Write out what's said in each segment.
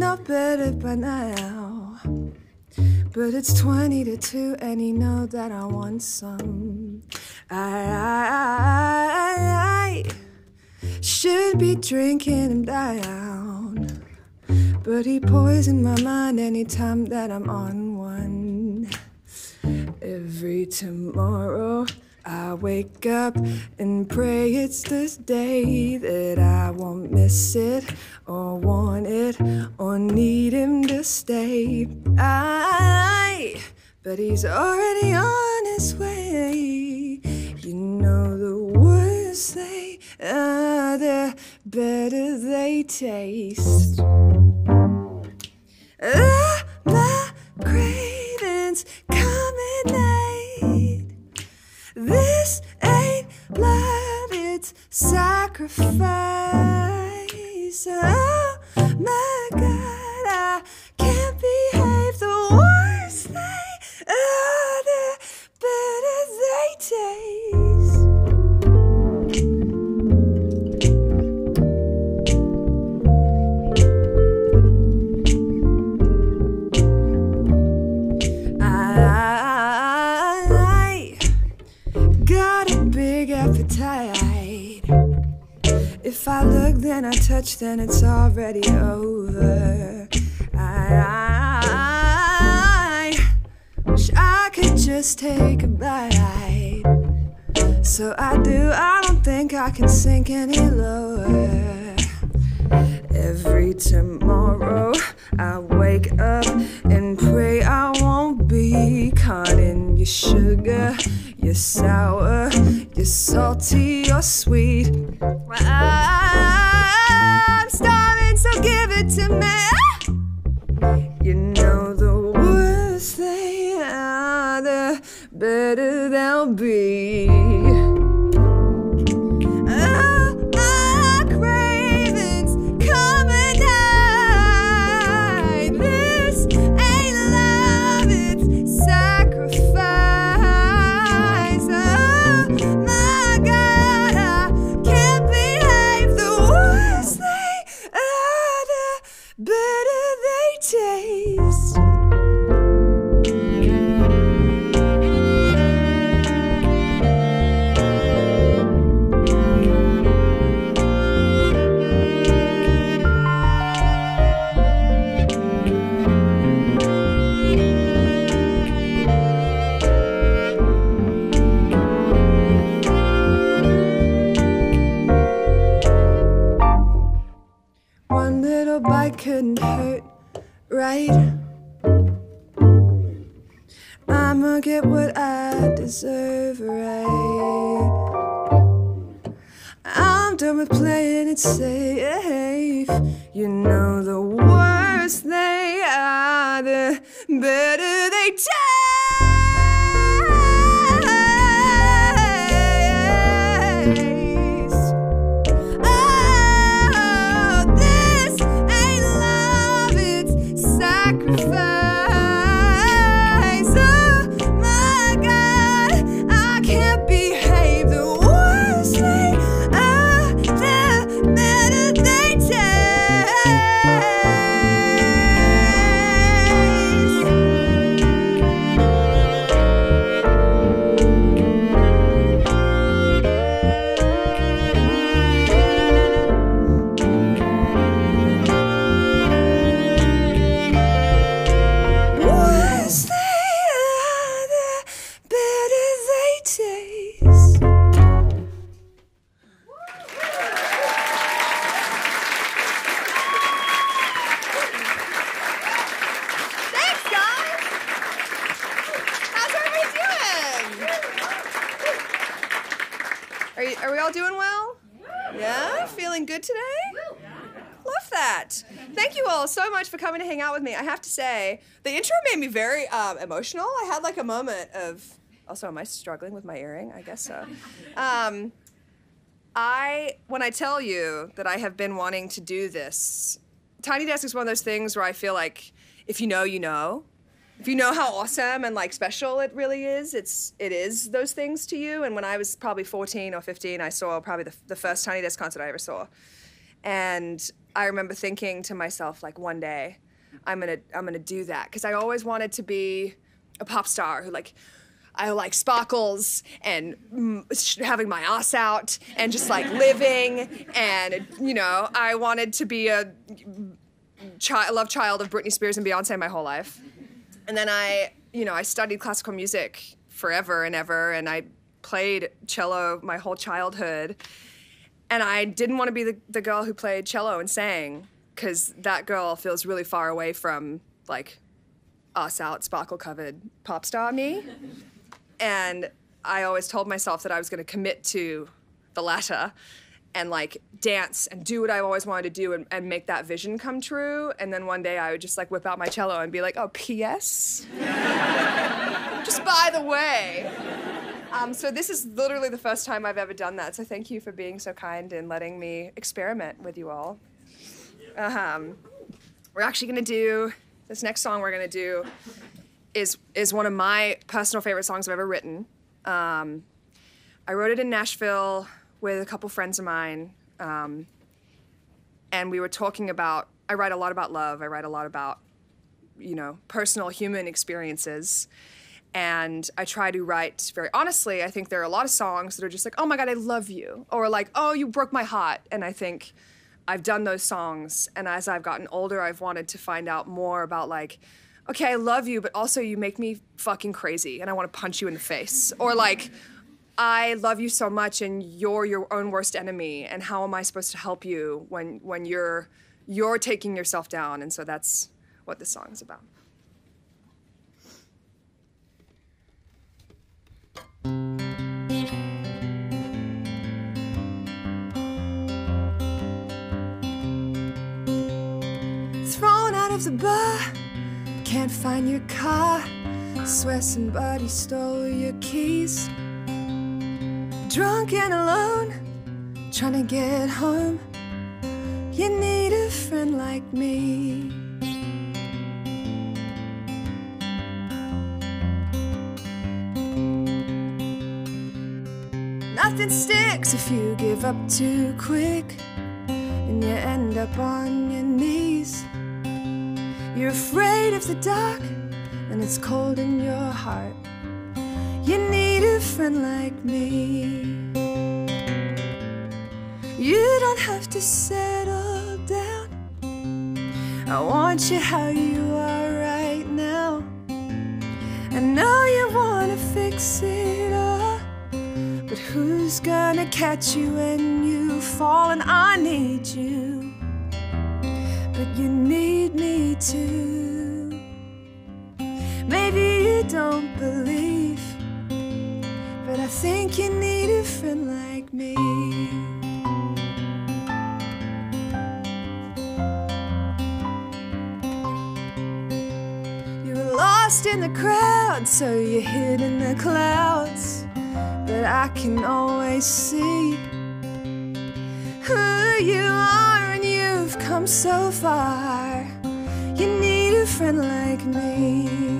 know better by now. But it's 20 to 2, and you know that I want some. I, I, I, I should be drinking him down. But he poisoned my mind anytime that I'm on one. Every tomorrow. I wake up and pray it's this day that I won't miss it or want it or need him to stay. I, but he's already on his way. You know the worse they are, the better they taste. Ah, my cravings love, it's sacrifice. Oh my God, I look, then I touch, then it's already over. I, wish I could just take a bite. So I do, I don't think I can sink any lower. Every tomorrow I wake up and pray I won't be caught in your sugar, your sour, your salty, your sweet. Better they'll be. Better I have to say, the intro made me very um, emotional. I had like a moment of. Also, am I struggling with my earring? I guess so. Um, I, when I tell you that I have been wanting to do this, Tiny Desk is one of those things where I feel like if you know, you know. If you know how awesome and like special it really is, it's it is those things to you. And when I was probably 14 or 15, I saw probably the, the first Tiny Desk concert I ever saw. And I remember thinking to myself, like, one day I'm gonna I'm gonna do that. Because I always wanted to be a pop star who like I like sparkles and mm, having my ass out and just like living. And you know I wanted to be a child love child of Britney Spears and Beyonce my whole life. And then I you know I studied classical music forever and ever and I played cello my whole childhood. And I didn't want to be the, the girl who played cello and sang because that girl feels really far away from like us out sparkle covered pop star me. and I always told myself that I was going to commit to the latter and like dance and do what I always wanted to do and, and, make that vision come true. And then one day I would just like whip out my cello and be like, oh, P.S. just by the way. Um, so this is literally the first time I've ever done that. So thank you for being so kind and letting me experiment with you all. Um, we're actually gonna do this next song. We're gonna do is is one of my personal favorite songs I've ever written. Um, I wrote it in Nashville with a couple friends of mine, um, and we were talking about. I write a lot about love. I write a lot about, you know, personal human experiences and I try to write very honestly. I think there are a lot of songs that are just like, oh my God, I love you, or like, oh, you broke my heart. And I think I've done those songs. And as I've gotten older, I've wanted to find out more about like, okay, I love you, but also you make me fucking crazy and I want to punch you in the face. Or like, I love you so much and you're your own worst enemy. And how am I supposed to help you when, when you're, you're taking yourself down? And so that's what this song is about. Of the bar, can't find your car. Swear somebody stole your keys. Drunk and alone, trying to get home. You need a friend like me. Nothing sticks if you give up too quick and you end up on. You're afraid of the dark and it's cold in your heart. You need a friend like me. You don't have to settle down. I want you how you are right now. I know you wanna fix it up. But who's gonna catch you when you fall? And I need you, you need me too. Maybe you don't believe, but I think you need a friend like me. You're lost in the crowd, so you hid in the clouds but I can always see who you are you've come so far. You need a friend like me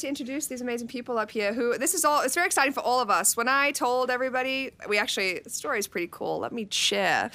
to introduce these amazing people up here who this is all it's very exciting for all of us. When I told everybody, we actually the story is pretty cool. Let me share.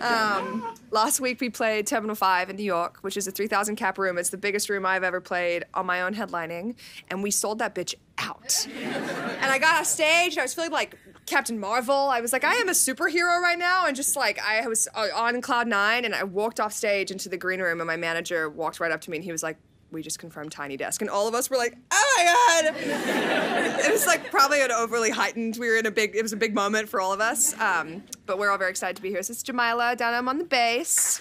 Um, last week we played Terminal 5 in New York, which is a 3,000 cap room. It's the biggest room I've ever played on my own headlining, and we sold that bitch out. and I got off stage, and I was feeling like Captain Marvel. I was like, I am a superhero right now, and just like I was uh, on cloud nine, and I walked off stage into the green room, and my manager walked right up to me, and he was like, "We just confirmed Tiny Desk," and all of us were like, "Oh my god!" it was like probably an overly heightened. We were in a big. It was a big moment for all of us, um, but we're all very excited to be here. So this is Jamila Dunham on the bass.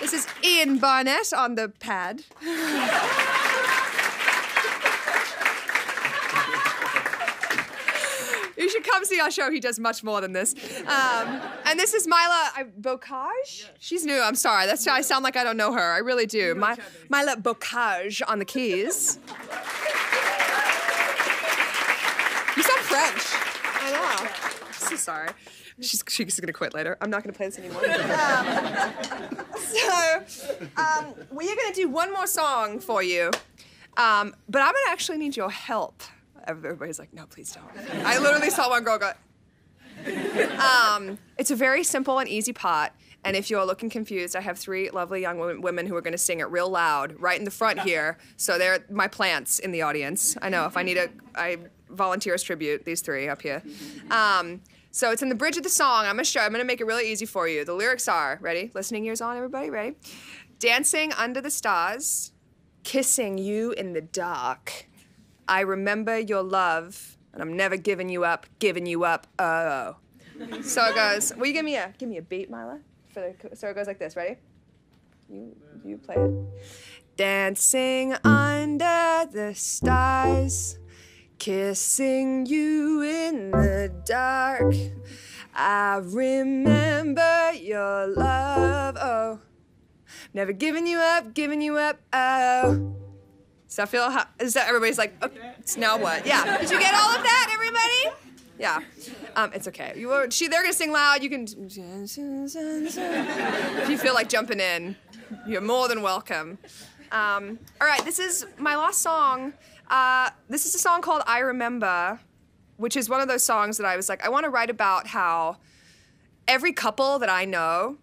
This is Ian Barnett on the pad. should come see our show. He does much more than this. Um, and this is Mila I, Bocage. She's new. I'm sorry. That's I sound like I don't know her. I really do. My, Mila Bocage on the keys. You sound French. I know. So sorry. She's she's gonna quit later. I'm not gonna play this anymore. Um, so um, we are gonna do one more song for you, um, but I'm gonna actually need your help. Everybody's like, no, please don't. I literally saw one girl go. Um, it's a very simple and easy part. And if you're looking confused, I have three lovely young women, who are going to sing it real loud right in the front here. So they're my plants in the audience. I know if I need a, I volunteer as tribute. These three up here. Um, so it's in the bridge of the song. I'm gonna show. I'm gonna make it really easy for you. The lyrics are ready. Listening ears on, everybody. Ready? Dancing under the stars, kissing you in the dark. I remember your love, and I'm never giving you up, giving you up. Oh. So it goes. Will you give me a give me a beat, Mila? For the, so it goes like this. Ready? You you play it. Dancing under the stars, kissing you in the dark. I remember your love. Oh, never giving you up, giving you up. Oh. Does that feel? How, is that everybody's like? Okay, now what? Yeah. Did you get all of that, everybody? Yeah. Um, it's okay. You she, they're gonna sing loud. You can. If you feel like jumping in, you're more than welcome. Um, all right. This is my last song. Uh, this is a song called "I Remember," which is one of those songs that I was like, I want to write about how every couple that I know.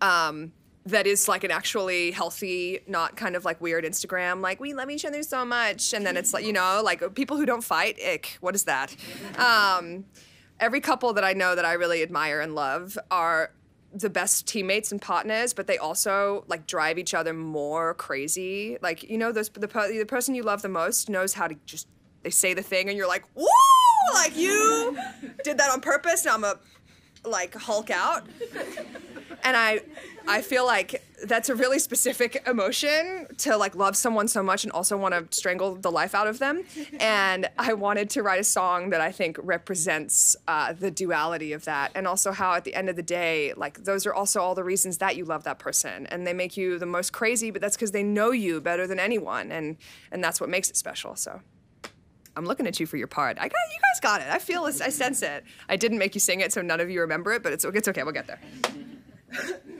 Um, that is like an actually healthy, not kind of like weird Instagram, like we love each other so much, and then it's like you know, like people who don't fight, ick. What is that? Um, every couple that I know that I really admire and love are the best teammates and partners, but they also like drive each other more crazy. Like you know, those the the person you love the most knows how to just they say the thing, and you're like, woo, like you did that on purpose. Now I'm a like Hulk out and I I feel like that's a really specific emotion to like love someone so much and also want to strangle the life out of them. And I wanted to write a song that I think represents uh, the duality of that, and also how at the end of the day, like those are also all the reasons that you love that person, and they make you the most crazy, but that's because they know you better than anyone, and and that's what makes it special. So. I'm looking at you for your part. I got you guys got it. I feel it. I sense it. I didn't make you sing it, so none of you remember it, but it's it's okay. We'll get there.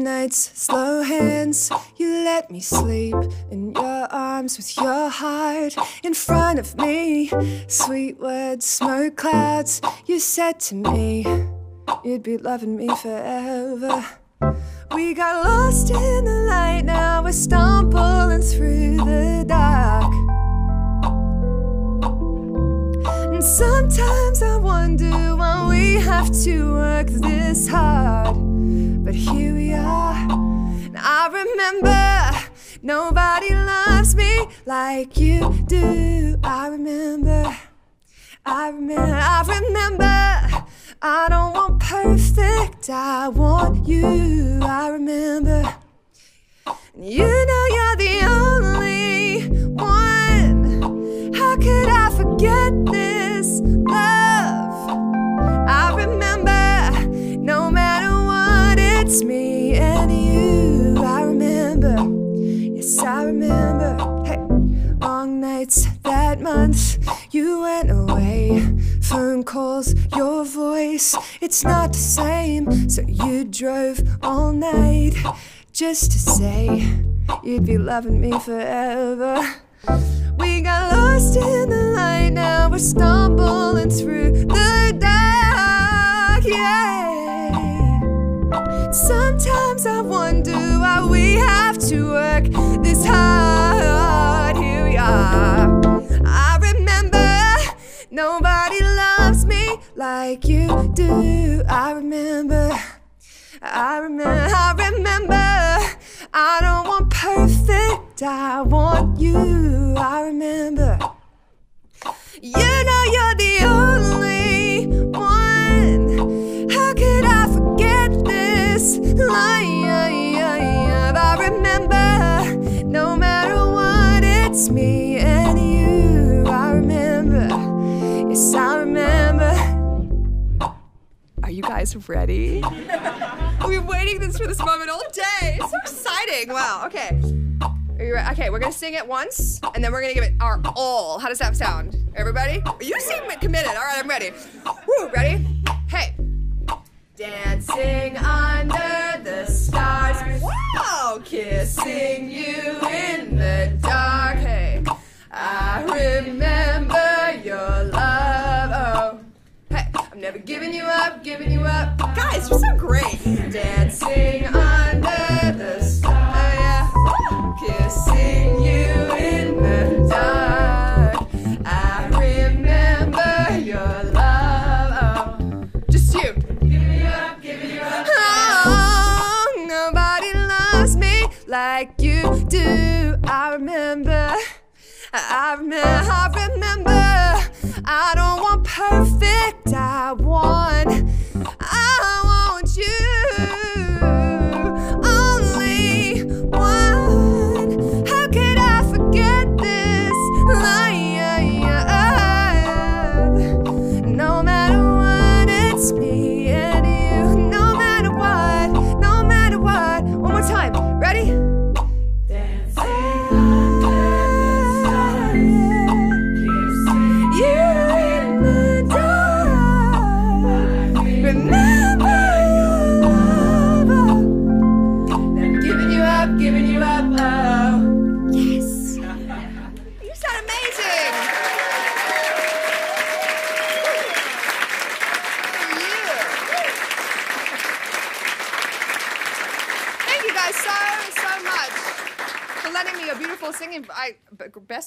nights, slow hands, you let me sleep in your arms with your heart in front of me. Sweet words, smoke clouds, you said to me you'd be loving me forever. We got lost in the light, now we're stumbling through the dark. And sometimes I wonder why we have to work this hard. But here we are. And I remember nobody loves me like you do. I remember, I remember, I remember. I don't want perfect, I want you. I remember. You know you're the only one. How could I forget this me and you. I remember, yes, I remember. Hey, long nights that month, you went away. Phone calls, your voice, it's not the same. So you drove all night just to say you'd be loving me forever. We got lost in the light, now we're stumbling through the dark. Yeah. Sometimes I wonder why we have to work this hard. Here we are. I remember nobody loves me like you do. I remember. I remember, I remember. I don't want perfect, I want you. I remember. Guys ready? We've been waiting this for this moment all day. It's so exciting. Wow. Okay. Are you re- okay, we're gonna sing it once, and then we're gonna give it our all. How does that sound? Everybody? You seem committed. All right, I'm ready. Woo, ready? Hey. Dancing under the stars. Wow. Kissing you in the dark. Hey. I remember your love. Never giving you up, giving you up. Guys, you're so great. Dancing under the stars. Oh, yeah. Kissing you in the dark. I remember your love. Oh, just you. Giving you up, giving you up. Oh, nobody loves me like you do. I remember. I remember, I remember, I don't want perfect, I want,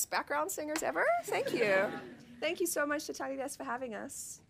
best background singers ever. Thank you. Thank you so much to Tiny Desk for having us.